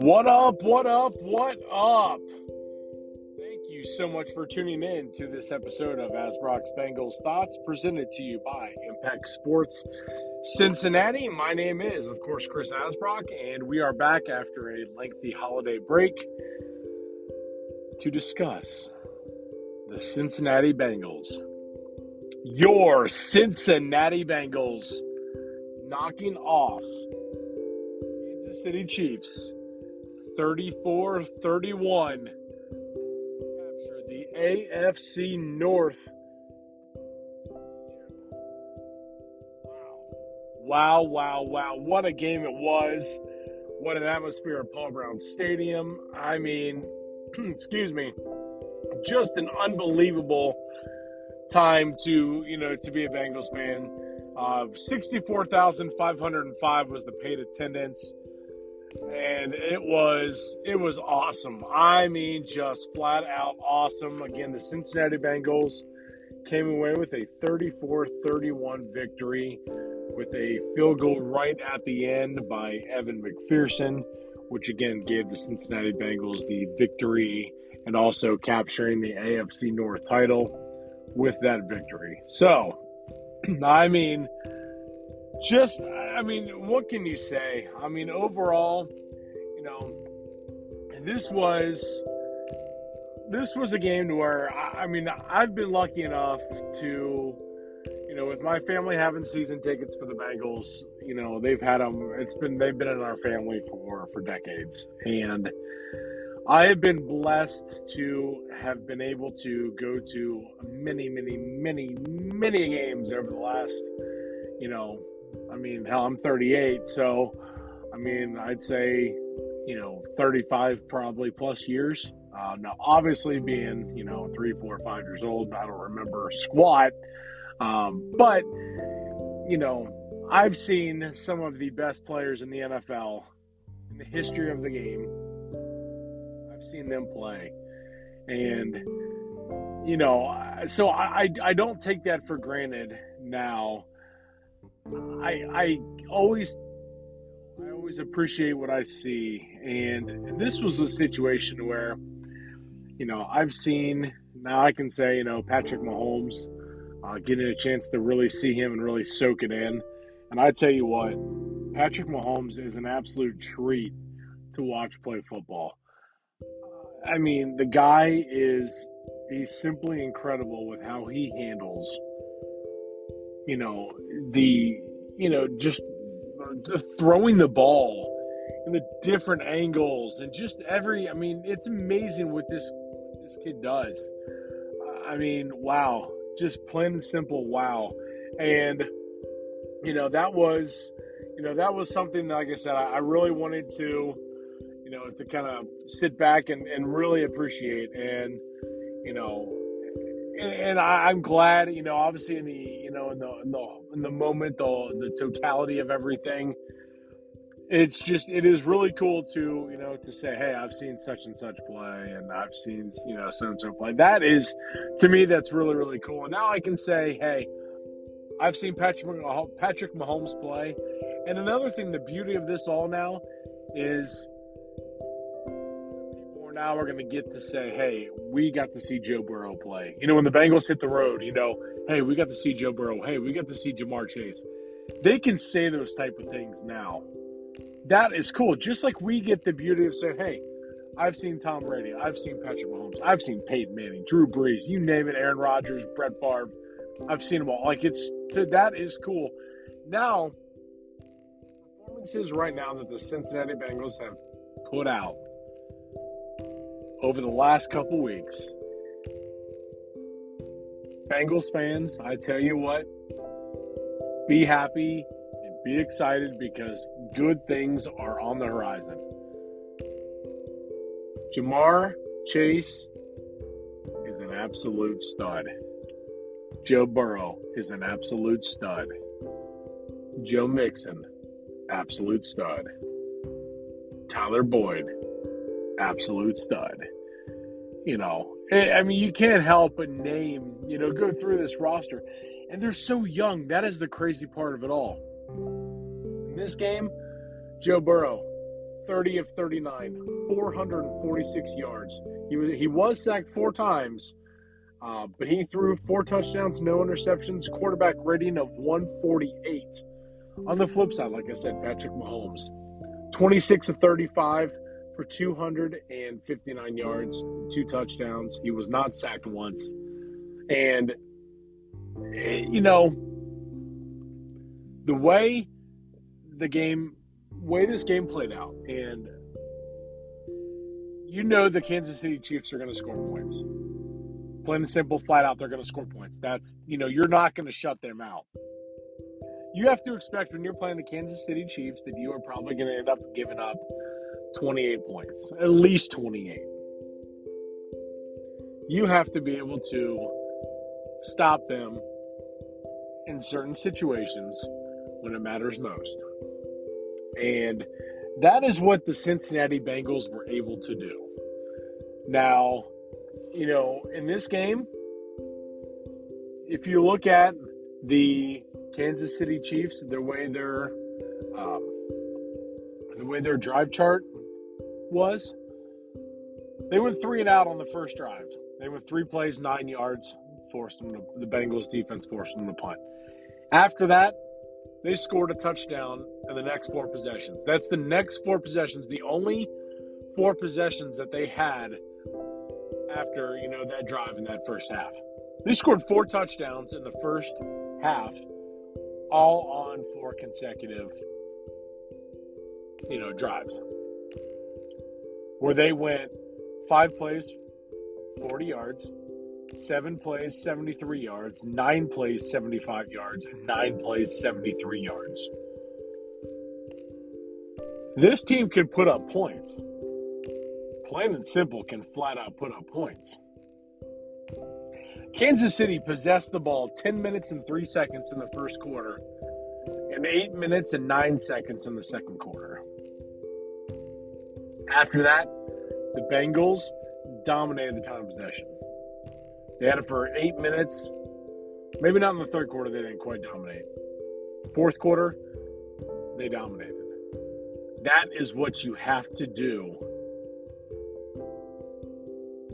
What up? What up? What up? Thank you so much for tuning in to this episode of Asbrock's Bengals Thoughts presented to you by Impact Sports Cincinnati. My name is, of course, Chris Asbrock, and we are back after a lengthy holiday break to discuss the Cincinnati Bengals. Your Cincinnati Bengals knocking off Kansas City Chiefs 34 31. Capture the AFC North. Wow, wow, wow. What a game it was. What an atmosphere at Paul Brown Stadium. I mean, excuse me, just an unbelievable time to, you know, to be a Bengals fan. Uh, 64,505 was the paid attendance and it was it was awesome. I mean, just flat out awesome. Again, the Cincinnati Bengals came away with a 34-31 victory with a field goal right at the end by Evan McPherson, which again gave the Cincinnati Bengals the victory and also capturing the AFC North title with that victory. So, I mean, just I mean, what can you say? I mean, overall, you know, this was this was a game to where I, I mean, I've been lucky enough to, you know, with my family having season tickets for the Bengals, you know, they've had them. It's been they've been in our family for for decades, and I have been blessed to have been able to go to many, many, many, many games over the last, you know, I mean, hell, I'm 38, so I mean, I'd say, you know, 35 probably plus years. Uh, now, obviously, being you know three, four, five years old, I don't remember squat. Um, but you know, I've seen some of the best players in the NFL in the history of the game. I've seen them play, and you know, so I I, I don't take that for granted now I I always I always appreciate what I see, and this was a situation where, you know, I've seen now I can say you know Patrick Mahomes, uh, getting a chance to really see him and really soak it in, and I tell you what, Patrick Mahomes is an absolute treat to watch play football. I mean, the guy is he's simply incredible with how he handles you know, the, you know, just throwing the ball in the different angles and just every, I mean, it's amazing what this, this kid does. I mean, wow, just plain and simple, wow. And, you know, that was, you know, that was something that, like I said, I, I really wanted to, you know, to kind of sit back and, and really appreciate. And, you know, and, I, am glad, you know, obviously in the, you know, in the, in the, in the moment, the, the totality of everything, it's just, it is really cool to, you know, to say, Hey, I've seen such and such play and I've seen, you know, so and so play. That is, to me, that's really, really cool. And now I can say, Hey, I've seen Patrick, Patrick Mahomes play. And another thing, the beauty of this all now is now we're going to get to say, hey, we got to see Joe Burrow play. You know, when the Bengals hit the road, you know, hey, we got to see Joe Burrow. Hey, we got to see Ja'Marr Chase. They can say those type of things now. That is cool. Just like we get the beauty of saying, hey, I've seen Tom Brady. I've seen Patrick Mahomes. I've seen Peyton Manning, Drew Brees, you name it, Aaron Rodgers, Brett Favre. I've seen them all. Like it's that is cool. Now, performances right now that the Cincinnati Bengals have put out over the last couple weeks. Bengals fans, I tell you what, be happy and be excited because good things are on the horizon. Ja'Marr Chase is an absolute stud. Joe Burrow is an absolute stud. Joe Mixon, absolute stud. Tyler Boyd, absolute stud. You know, I mean, you can't help but name, you know, go through this roster. And they're so young. That is the crazy part of it all. In this game, Joe Burrow, 30 of 39, 446 yards. He was, he was sacked four times, uh, but he threw four touchdowns, no interceptions, quarterback rating of 148. On the flip side, like I said, Patrick Mahomes, 26 of 35 for 259 yards, two touchdowns. He was not sacked once. And, eh, you know, the way the game way this game played out, and you know the Kansas City Chiefs are going to score points. Plain and simple, flat out, they're going to score points. That's you know you're not going to shut them out. You have to expect when you're playing the Kansas City Chiefs that you are probably going to end up giving up 28 points, at least 28. You have to be able to stop them in certain situations when it matters most. And that is what the Cincinnati Bengals were able to do. Now, you know, in this game, if you look at the Kansas City Chiefs, the way their um, the way their drive chart was, they went three and out on the first drive. They went three plays, nine yards, forced them to, the Bengals defense forced them to punt. After that, they scored a touchdown in the next four possessions. That's the next four possessions, the only four possessions that they had after, you know, that drive in that first half. They scored four touchdowns in the first half, all on four consecutive, you know, drives. Where they went five plays, 40 yards, seven plays, 73 yards, nine plays, 75 yards, and nine plays, 73 yards. This team can put up points. Plain and simple, can flat out put up points. Kansas City possessed the ball 10 minutes and 3 seconds in the first quarter and 8 minutes and 9 seconds in the second quarter. After that, the Bengals dominated the time of possession. They had it for eight minutes. Maybe not in the third quarter, they didn't quite dominate. Fourth quarter, they dominated. That is what you have to do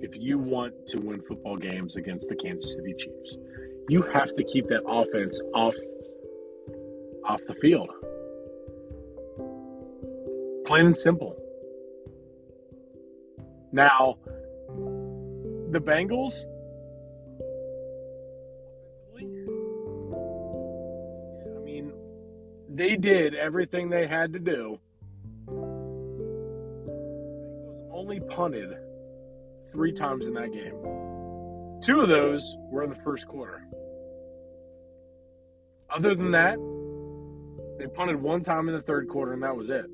if you want to win football games against the Kansas City Chiefs. You have to keep that offense off off the field. Plain and simple. Now, the Bengals I mean, they did everything they had to do. Was only punted three times in that game. Two of those were in the first quarter. Other than that, they punted one time in the third quarter, and that was it.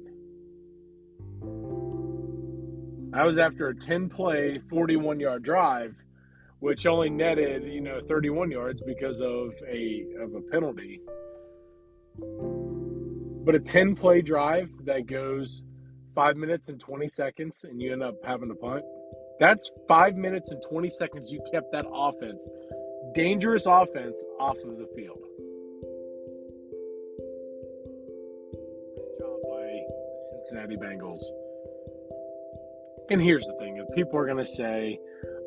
That was after a 10 play, 41 yard drive, which only netted, you know, 31 yards because of a of a penalty. But a 10 play drive that goes five minutes and 20 seconds and you end up having to punt, that's five minutes and 20 seconds you kept that offense, dangerous offense, off of the field. Job by the Cincinnati Bengals. And here's the thing if people are going to say,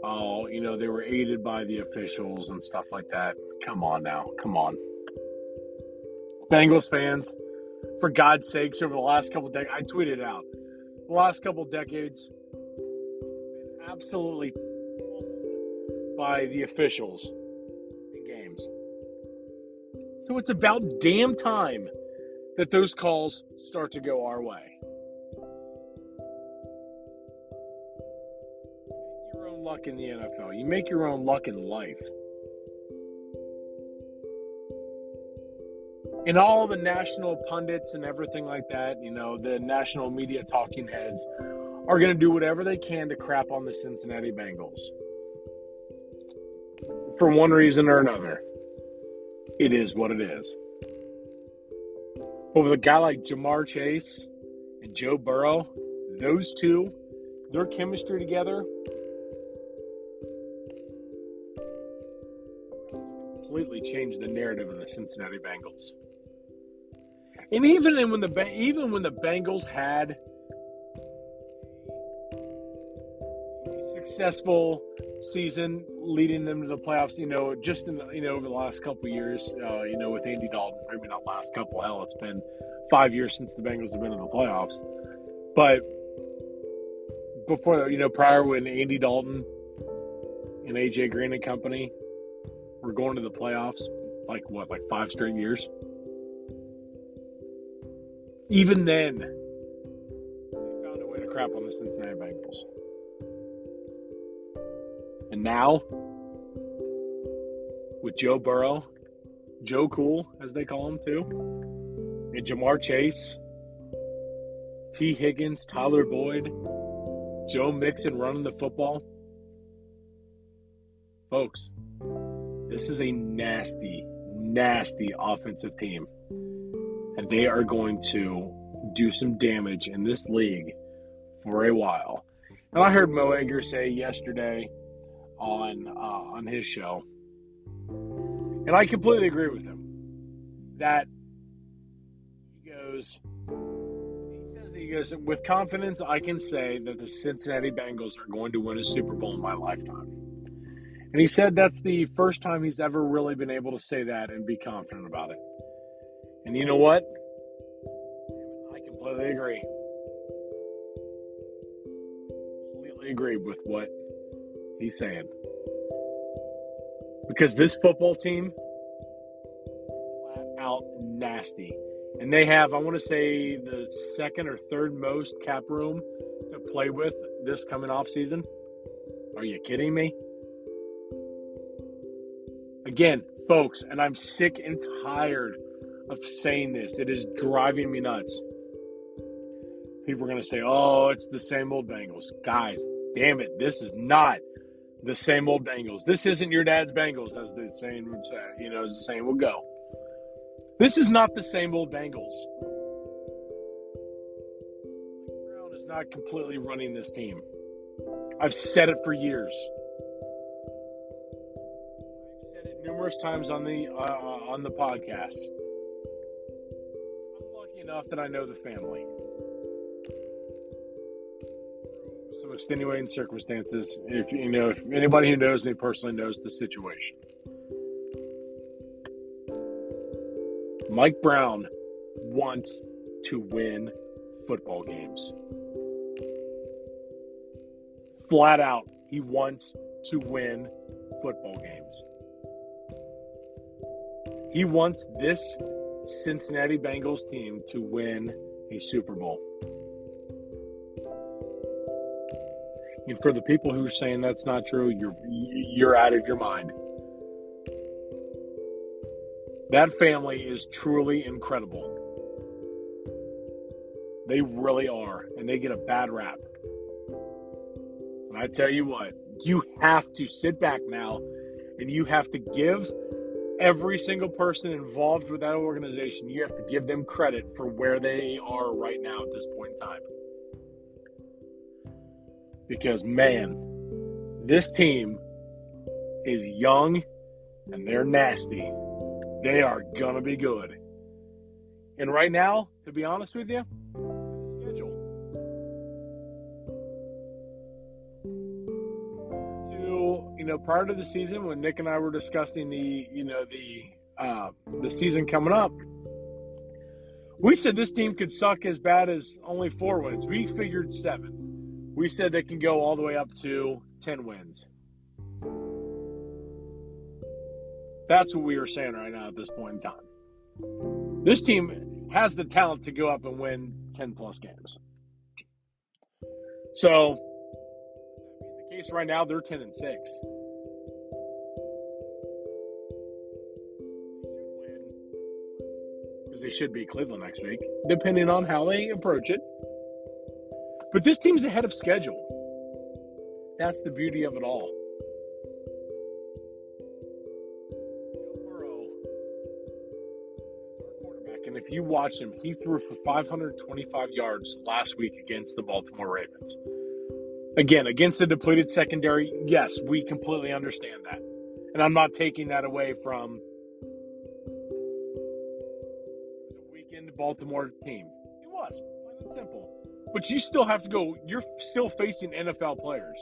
oh, you know, they were aided by the officials and stuff like that. Come on now. Come on. Bengals fans, for God's sakes, over the last couple decades, I tweeted out the last couple decades, been absolutely by the officials in games. So it's about damn time that those calls start to go our way. In the NFL. You make your own luck in life. and all the national pundits and everything like that, you know, the national media talking heads are going to do whatever they can to crap on the Cincinnati Bengals. For one reason or another, it is what it is. But with a guy like Ja'Marr Chase and Joe Burrow, those two, their chemistry together completely changed the narrative of the Cincinnati Bengals. And even when the even when the Bengals had successful season leading them to the playoffs, you know, just in the, you know over the last couple years, uh, you know, with Andy Dalton, maybe not last couple. Hell, it's been five years since the Bengals have been in the playoffs, but before you know prior when Andy Dalton and AJ Green and company were going to the playoffs, like what, like five straight years. Even then, they found a way to crap on the Cincinnati Bengals. And now, with Joe Burrow, Joe Cool, as they call him too, and Ja'Marr Chase, Tee Higgins, Tyler Boyd, Joe Mixon running the football. Folks, this is a nasty, nasty offensive team. And they are going to do some damage in this league for a while. And I heard Mo Egger say yesterday on uh, on his show, and I completely agree with him that he goes. He says he goes with confidence. I can say that the Cincinnati Bengals are going to win a Super Bowl in my lifetime. And he said that's the first time he's ever really been able to say that and be confident about it. And you know what? I completely agree. Completely agree with what he's saying. Because this football team flat out nasty. And they have, I want to say, the second or third most cap room to play with this coming off season. Are you kidding me? Again, folks, and I'm sick and tired of saying this. It is driving me nuts. People are going to say, oh, it's the same old Bengals. Guys, damn it. This is not the same old Bengals. This isn't your dad's Bengals, as the saying would say, you know, as the saying would go. This is not the same old Bengals. Brown is not completely running this team. I've said it for years. Numerous times on the uh, uh, on the podcast. I'm lucky enough that I know the family. Some extenuating circumstances. If you know, if anybody who knows me personally knows the situation. Mike Brown wants to win football games. Flat out, he wants to win football games. He wants this Cincinnati Bengals team to win a Super Bowl. And for the people who are saying that's not true, you're you're out of your mind. That family is truly incredible. They really are, and they get a bad rap. And I tell you what, you have to sit back now and you have to give every single person involved with that organization, you have to give them credit for where they are right now at this point in time. Because, man, this team is young and they're nasty. They are going to be good. And right now, to be honest with you, you know, prior to the season, when Nick and I were discussing the, you know, the uh, the season coming up, we said this team could suck as bad as only four wins. We figured seven. We said they can go all the way up to ten wins. That's what we were saying right now at this point in time. This team has the talent to go up and win 10 plus games. So, the case right now, they're 10 and 6. Should be Cleveland next week, depending on how they approach it. But this team's ahead of schedule. That's the beauty of it all. And if you watch him, he threw for 525 yards last week against the Baltimore Ravens. Again, against a depleted secondary, yes, we completely understand that. And I'm not taking that away from Baltimore team. It was, plain and simple. But you still have to go, you're still facing NFL players.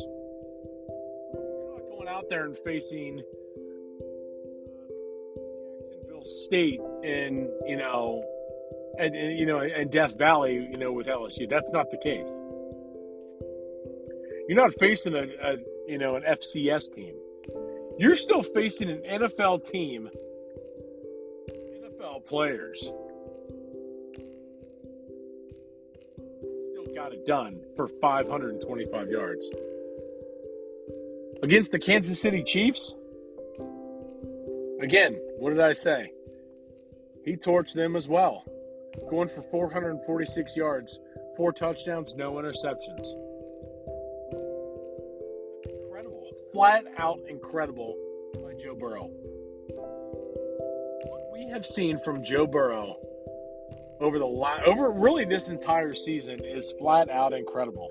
You're not going out there and facing uh, Jacksonville State in you know, and, and you know, and Death Valley, you know, with LSU. That's not the case. You're not facing a, a you know an FCS team. You're still facing an NFL team, NFL players. Got it done for 525 yards against the Kansas City Chiefs. Again, what did I say? He torched them as well, going for 446 yards, four touchdowns, no interceptions. Incredible. Flat out incredible by Joe Burrow. What we have seen from Joe Burrow over the la- over really this entire season is flat out incredible.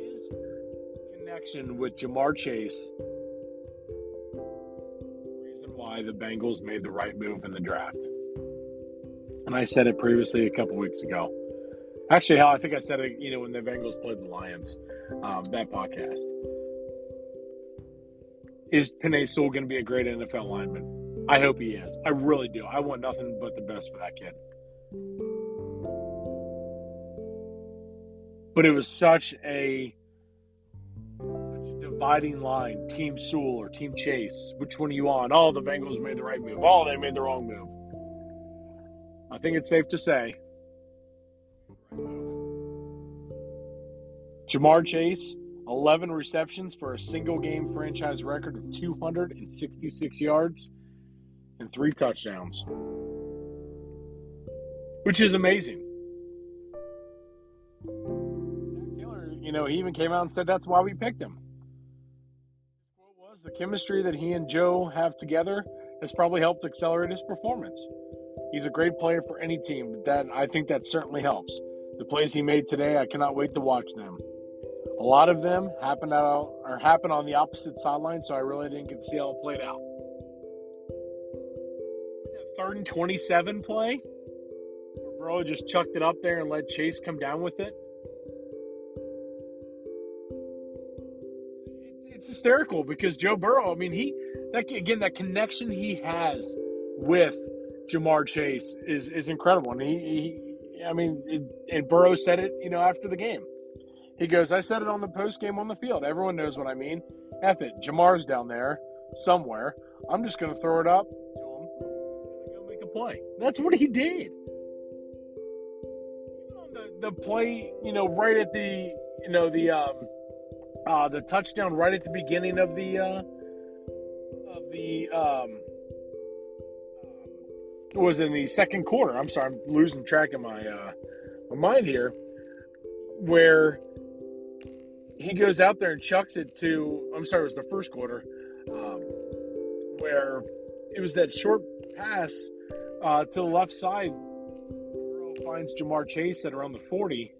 His connection with Ja'Marr Chase reason why the Bengals made the right move in the draft. And I said it previously a couple weeks ago. Actually, hell, I think I said it, you know, when the Bengals played the Lions, um, that podcast. Is Penei Sewell going to be a great NFL lineman? I hope he is. I really do. I want nothing but the best for that kid. But it was such a dividing line, Team Sewell or Team Chase. Which one are you on? Oh, the Bengals made the right move. Oh, they made the wrong move. I think it's safe to say. Ja'Marr Chase, 11 receptions for a single game franchise record of 266 yards and three touchdowns, which is amazing. Taylor, you know, he even came out and said that's why we picked him What was the chemistry that he and Joe have together has probably helped accelerate his performance. He's a great player for any team, but that I think that certainly helps. The plays he made today, I cannot wait to watch them. A lot of them happened out or happened on the opposite sideline, so I really didn't get to see how it played out. Third and twenty-seven play, where Burrow just chucked it up there and let Chase come down with it. it's hysterical because Joe Burrow, I mean, he that again that connection he has with Ja'Marr Chase is is incredible, and he, he I mean, it, and Burrow said it, you know, after the game. He goes, "I said it on the post game on the field. Everyone knows what I mean. F it, Ja'Marr's down there somewhere. I'm just going to throw it up to play. That's what he did. The, the play, you know, right at the, you know, the um, uh, the touchdown right at the beginning of the uh, of the um, was in the second quarter. I'm sorry, I'm losing track of my uh, my mind here. Where he goes out there and chucks it to. I'm sorry, it was the first quarter. Um, where it was that short pass uh, to the left side. Burrow Finds Ja'Marr Chase at around the 40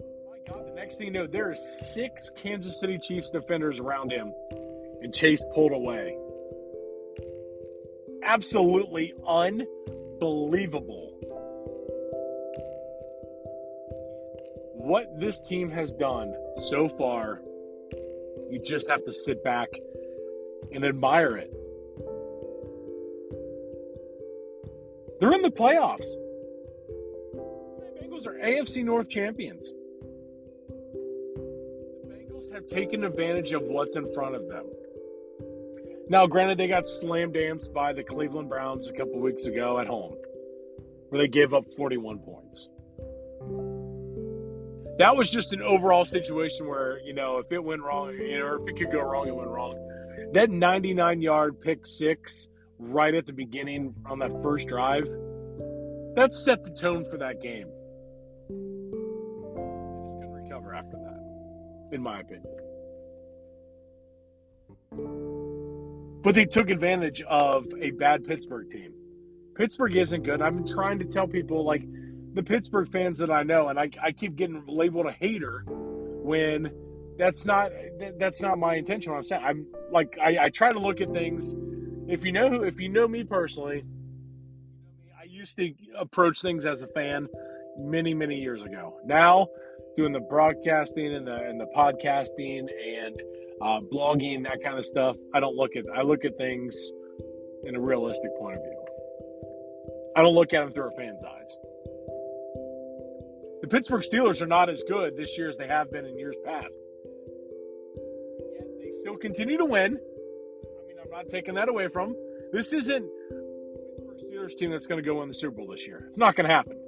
My God, the Next thing you know, there are six Kansas City Chiefs defenders around him, and Chase pulled away. Absolutely unbelievable. What this team has done so far, you just have to sit back and admire it. They're in the playoffs. The Bengals are AFC North champions The Bengals have taken advantage of what's in front of them. Now, granted, they got slam danced by the Cleveland Browns a couple weeks ago at home, where they gave up 41 points. That was just an overall situation where, you know, if it went wrong, you know, or if it could go wrong, it went wrong. That 99 yard pick six right at the beginning on that first drive, that set the tone for that game. They just couldn't recover after that in my opinion. But they took advantage of a bad Pittsburgh team. Pittsburgh isn't good. Been trying to tell people, like the Pittsburgh fans that I know, and I, I keep getting labeled a hater when that's not that's not my intention. What I'm saying, I'm like I, I try to look at things. If you know if you know me personally, I used to approach things as a fan many many years ago. Now doing the broadcasting and the and the podcasting and uh, blogging that kind of stuff. I don't look at I look at things in a realistic point of view. I don't look at them through a fan's eyes. The Pittsburgh Steelers are not as good this year as they have been in years past. Yet they still continue to win. Not taking that away from them. This isn't Pittsburgh Steelers team that's going to go win the Super Bowl this year. It's not going to happen.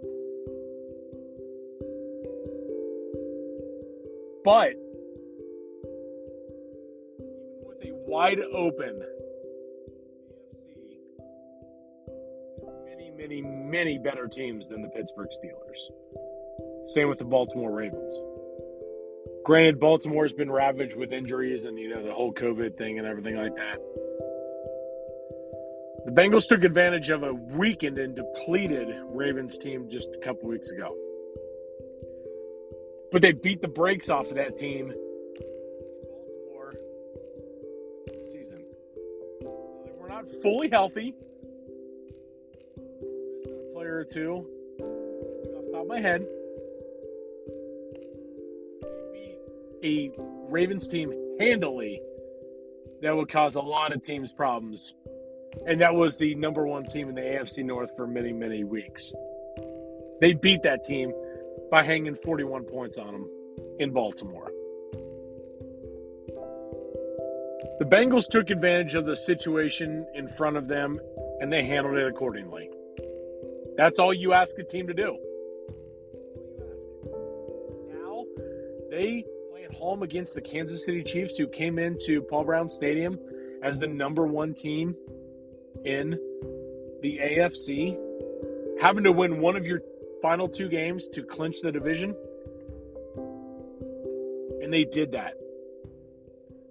But even with a wide open many, many, many better teams than the Pittsburgh Steelers. Same with the Baltimore Ravens. Granted, Baltimore's been ravaged with injuries and you know the whole COVID thing and everything like that. The Bengals took advantage of a weakened and depleted Ravens team just a couple weeks ago. But they beat the brakes off of that team Baltimore season. They were not fully healthy. A player or two, off top of my head. A Ravens team handily that would cause a lot of teams problems. And that was the number one team in the AFC North for many, many weeks. They beat that team by hanging 41 points on them in Baltimore. The Bengals took advantage of the situation in front of them and they handled it accordingly. That's all you ask a team to do. Now, they play at home against the Kansas City Chiefs, who came into Paul Brown Stadium as the number one team in the AFC, having to win one of your final two games to clinch the division. And they did that.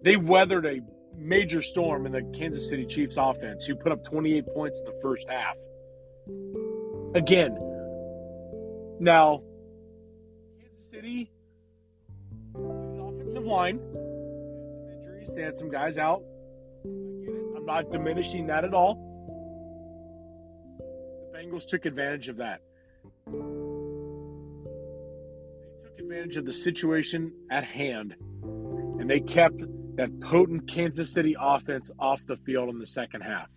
They weathered a major storm in the Kansas City Chiefs offense, who put up 28 points in the first half. Again, now, Kansas City, offensive line, injuries, they had some guys out. I'm not diminishing that at all. The Bengals took advantage of that. They took advantage of the situation at hand, and they kept that potent Kansas City offense off the field in the second half.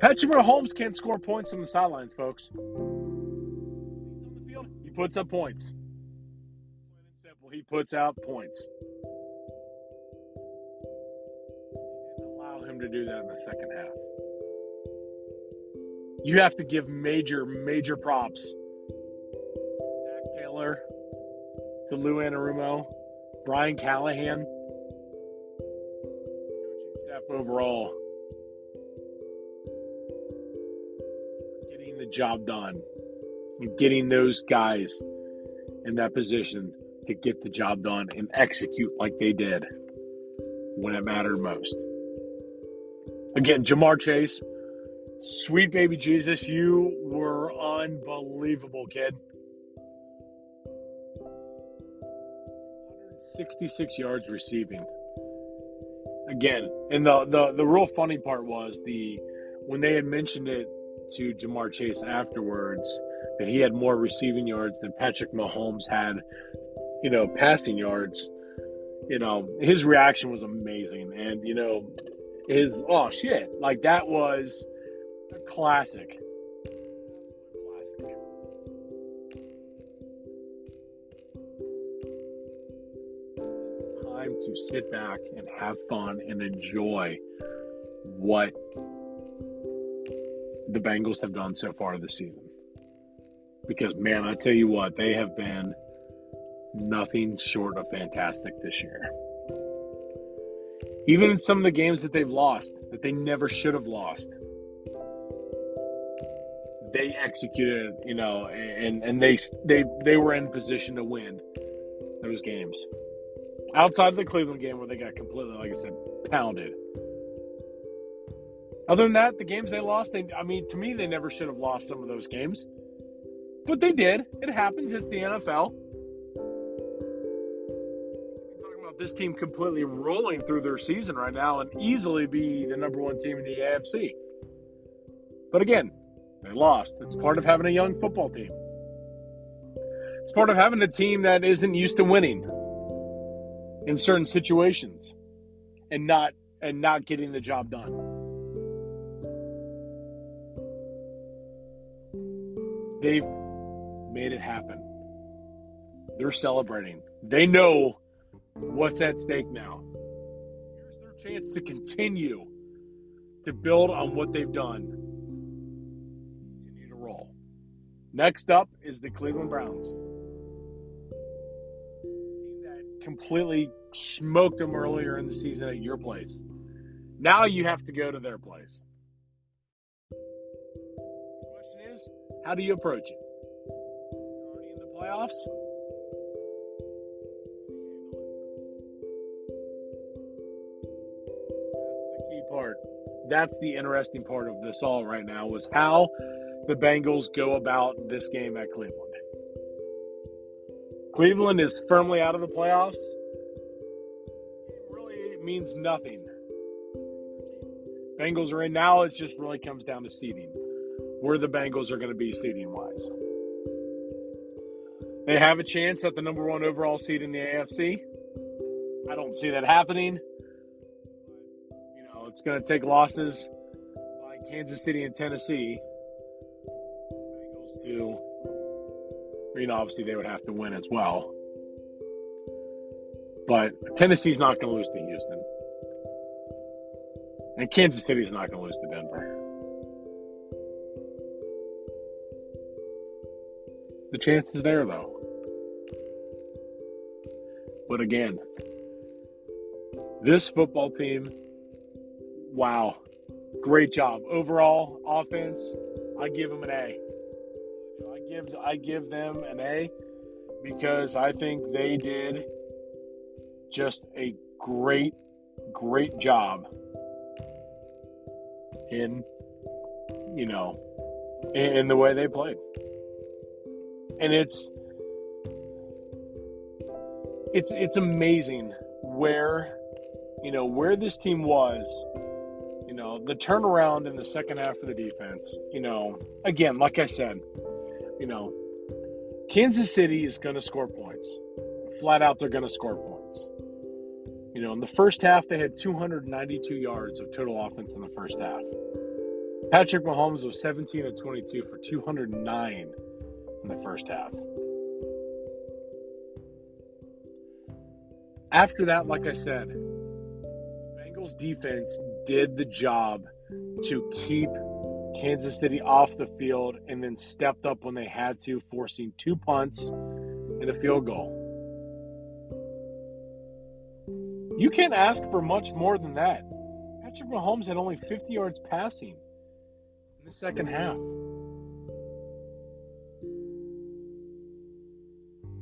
Patrick Mahomes can't score points from the sidelines, folks. On the field, he puts up points. He puts out points. To do that in the second half you have to give major, major props. Zac Taylor, to Lou Anarumo, Brian Callahan, coaching staff overall, getting the job done and getting those guys in that position to get the job done and execute like they did when it mattered most. Again, Ja'Marr Chase Sweet baby Jesus, you were unbelievable, kid. 166 yards receiving. Again, and the, the the real funny part was the when they had mentioned it to Ja'Marr Chase afterwards that he had more receiving yards than Patrick Mahomes had, you know, passing yards. You know, his reaction was amazing, and you know, his oh shit, like that was. Classic. Time to sit back and have fun and enjoy what the Bengals have done so far this season. Because, man, I tell you what, they have been nothing short of fantastic this year. Even in some of the games that they've lost, that they never should have lost, they executed, you know, and and they they they were in position to win those games. Outside of the Cleveland game where they got completely, like I said, pounded. Other than that, the games they lost, they, I mean, to me, they never should have lost some of those games, but they did. It happens. It's the NFL. This team completely rolling through their season right now and easily be the number one team in the AFC. But again, they lost. It's part of having a young football team. It's part of having a team that isn't used to winning in certain situations and not and not getting the job done. They've made it happen. They're celebrating. They know what's at stake now. Here's their chance to continue to build on what they've done. Continue to roll. Next up is the Cleveland Browns. Team that completely smoked them earlier in the season at your place. Now you have to go to their place. Question is, how do you approach it? You're already in the playoffs. That's the interesting part of this all right now was how the Bengals go about this game at Cleveland. Cleveland is firmly out of the playoffs. It really means nothing. Bengals are in now. It just really comes down to seeding, where the Bengals are going to be seeding wise. They have a chance at the number one overall seed in the AFC. I don't see that happening. It's going to take losses by Kansas City and Tennessee. Bengals to, you know, obviously they would have to win as well. But Tennessee's not going to lose to Houston. And Kansas City's not going to lose to Denver. The chance is there, though. But again, this football team, wow, great job overall offense. I give them an A. I give I give them an A because I think they did just a great, great job in, you know, in, in the way they played. And it's it's it's amazing where you know where this team was you know the turnaround in the second half of the defense you know again like i said you know kansas city is going to score points. Flat out they're going to score points. You know in the first half they had 292 yards of total offense in the first half. Patrick mahomes was 17 of 22 for 209 in the first half. After that, like I said, Bengals defense did the job to keep Kansas City off the field and then stepped up when they had to, forcing two punts and a field goal. You can't ask for much more than that. Patrick Mahomes had only 50 yards passing in the second half.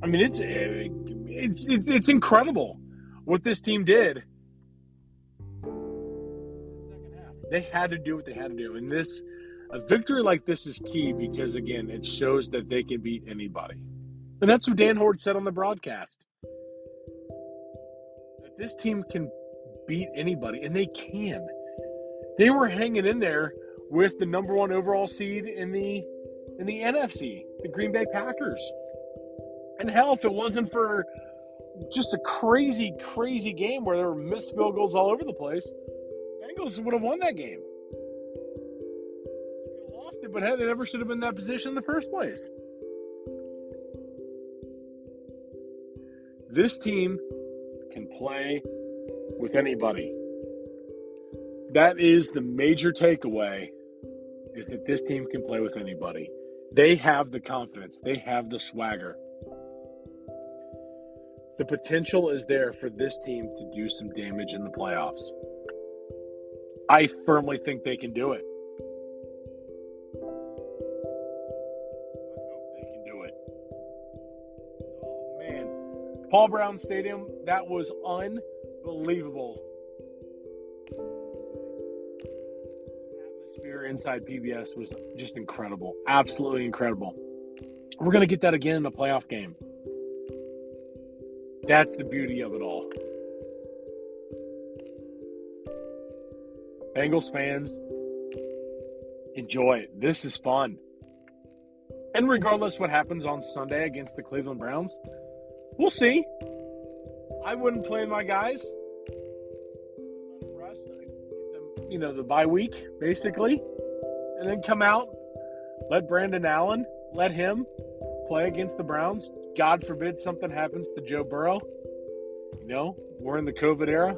I mean, it's it's it's, it's incredible what this team did. They had to do what they had to do, and this a victory like this is key because again, it shows that they can beat anybody, and that's what Dan Hoard said on the broadcast. That this team can beat anybody, and they can. They were hanging in there with the number one overall seed in the in the NFC, the Green Bay Packers. And hell, if it wasn't for just a crazy, crazy game where there were missed field goals all over the place, Bengals would have won that game. Lost it, but hey, they never should have been in that position in the first place. This team can play with anybody. That is the major takeaway is that this team can play with anybody. They have the confidence, they have the swagger the potential is there for this team to do some damage in the playoffs. I firmly think they can do it. I hope they can do it. Man, Paul Brown Stadium, that was unbelievable. Atmosphere inside PBS was just incredible. Absolutely incredible. We're going to get that again in a playoff game. That's the beauty of it all. Bengals fans, enjoy it. This is fun. And regardless what happens on Sunday against the Cleveland Browns, we'll see. I wouldn't play my guys. Rest, you know, the bye week, basically. And then come out, let Brandon Allen, let him play against the Browns. God forbid something happens to Joe Burrow. You know, we're in the COVID era.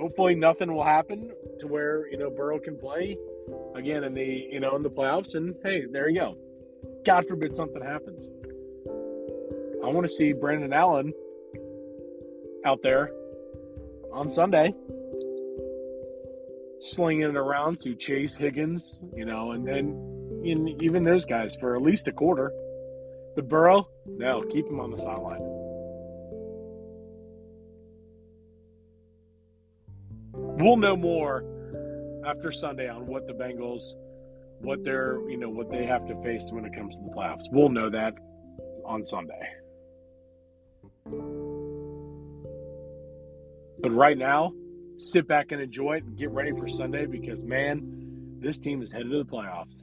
Hopefully nothing will happen to where, you know, Burrow can play again in the you know in the playoffs. And hey, there you go. God forbid something happens. I want to see Brandon Allen out there on Sunday slinging it around to Chase Higgins, you know, and then in, even those guys for at least a quarter. The Burrow, no, keep him on the sideline. We'll know more after Sunday on what the Bengals, what they're, you know, what they have to face when it comes to the playoffs. We'll know that on Sunday. But right now, sit back and enjoy it and get ready for Sunday because, man, this team is headed to the playoffs.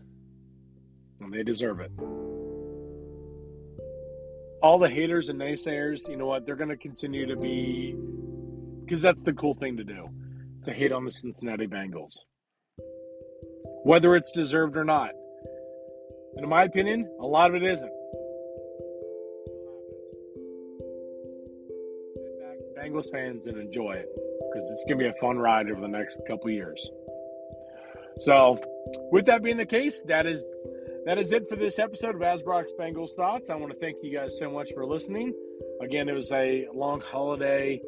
And they deserve it. All the haters and naysayers, you know what? They're going to continue to be, because that's the cool thing to do to hate on the Cincinnati Bengals, whether it's deserved or not. And in my opinion, a lot of it isn't. Bengals fans and enjoy it because it's going to be a fun ride over the next couple years. So, with that being the case, that is that is it for this episode of Asbrock's Bengals Thoughts. I want to thank you guys so much for listening. Again, it was a long holiday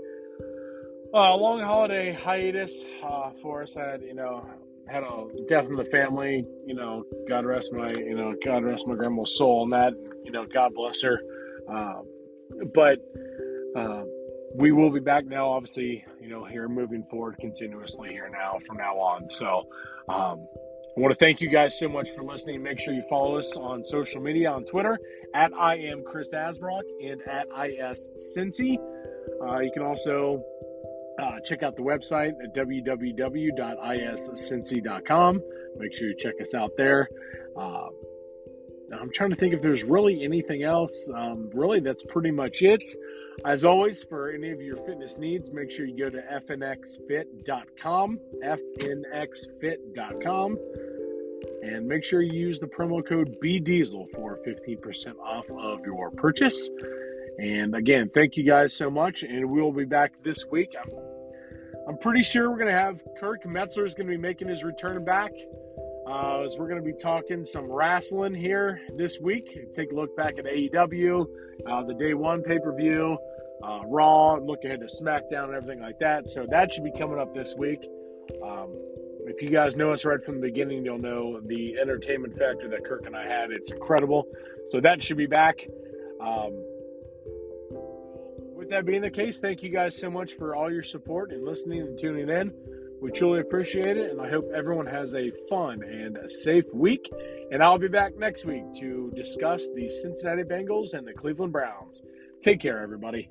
uh, long holiday hiatus uh, for us. I had, you know, had a death in the family. You know, God rest my, you know, God rest my grandma's soul and that. You know, God bless her. Uh, but uh, we will be back now. Obviously, you know, here moving forward continuously here now from now on. So. Um, I want to thank you guys so much for listening. Make sure you follow us on social media on Twitter at I am Chris Asbrock and at IS Cincy. Uh, you can also uh, check out the website at www.iscincy.com. Make sure you check us out there. Uh, I'm trying to think if there's really anything else. Um, really, that's pretty much it. As always, for any of your fitness needs, make sure you go to fnxfit.com, fnxfit.com, and make sure you use the promo code BDiesel for 15% off of your purchase. And again, thank you guys so much, and we will be back this week. I'm, I'm pretty sure we're going to have Kirk Metzler is going to be making his return back. Uh, as we're going to be talking some wrestling here this week. Take a look back at AEW, uh, the day one pay per view, uh, Raw, look ahead to SmackDown and everything like that. So that should be coming up this week. Um, if you guys know us right from the beginning, you'll know the entertainment factor that Kirk and I had. It's incredible. So that should be back. Um, with that being the case, thank you guys so much for all your support and listening and tuning in. We truly appreciate it, and I hope everyone has a fun and a safe week. And I'll be back next week to discuss the Cincinnati Bengals and the Cleveland Browns. Take care, everybody.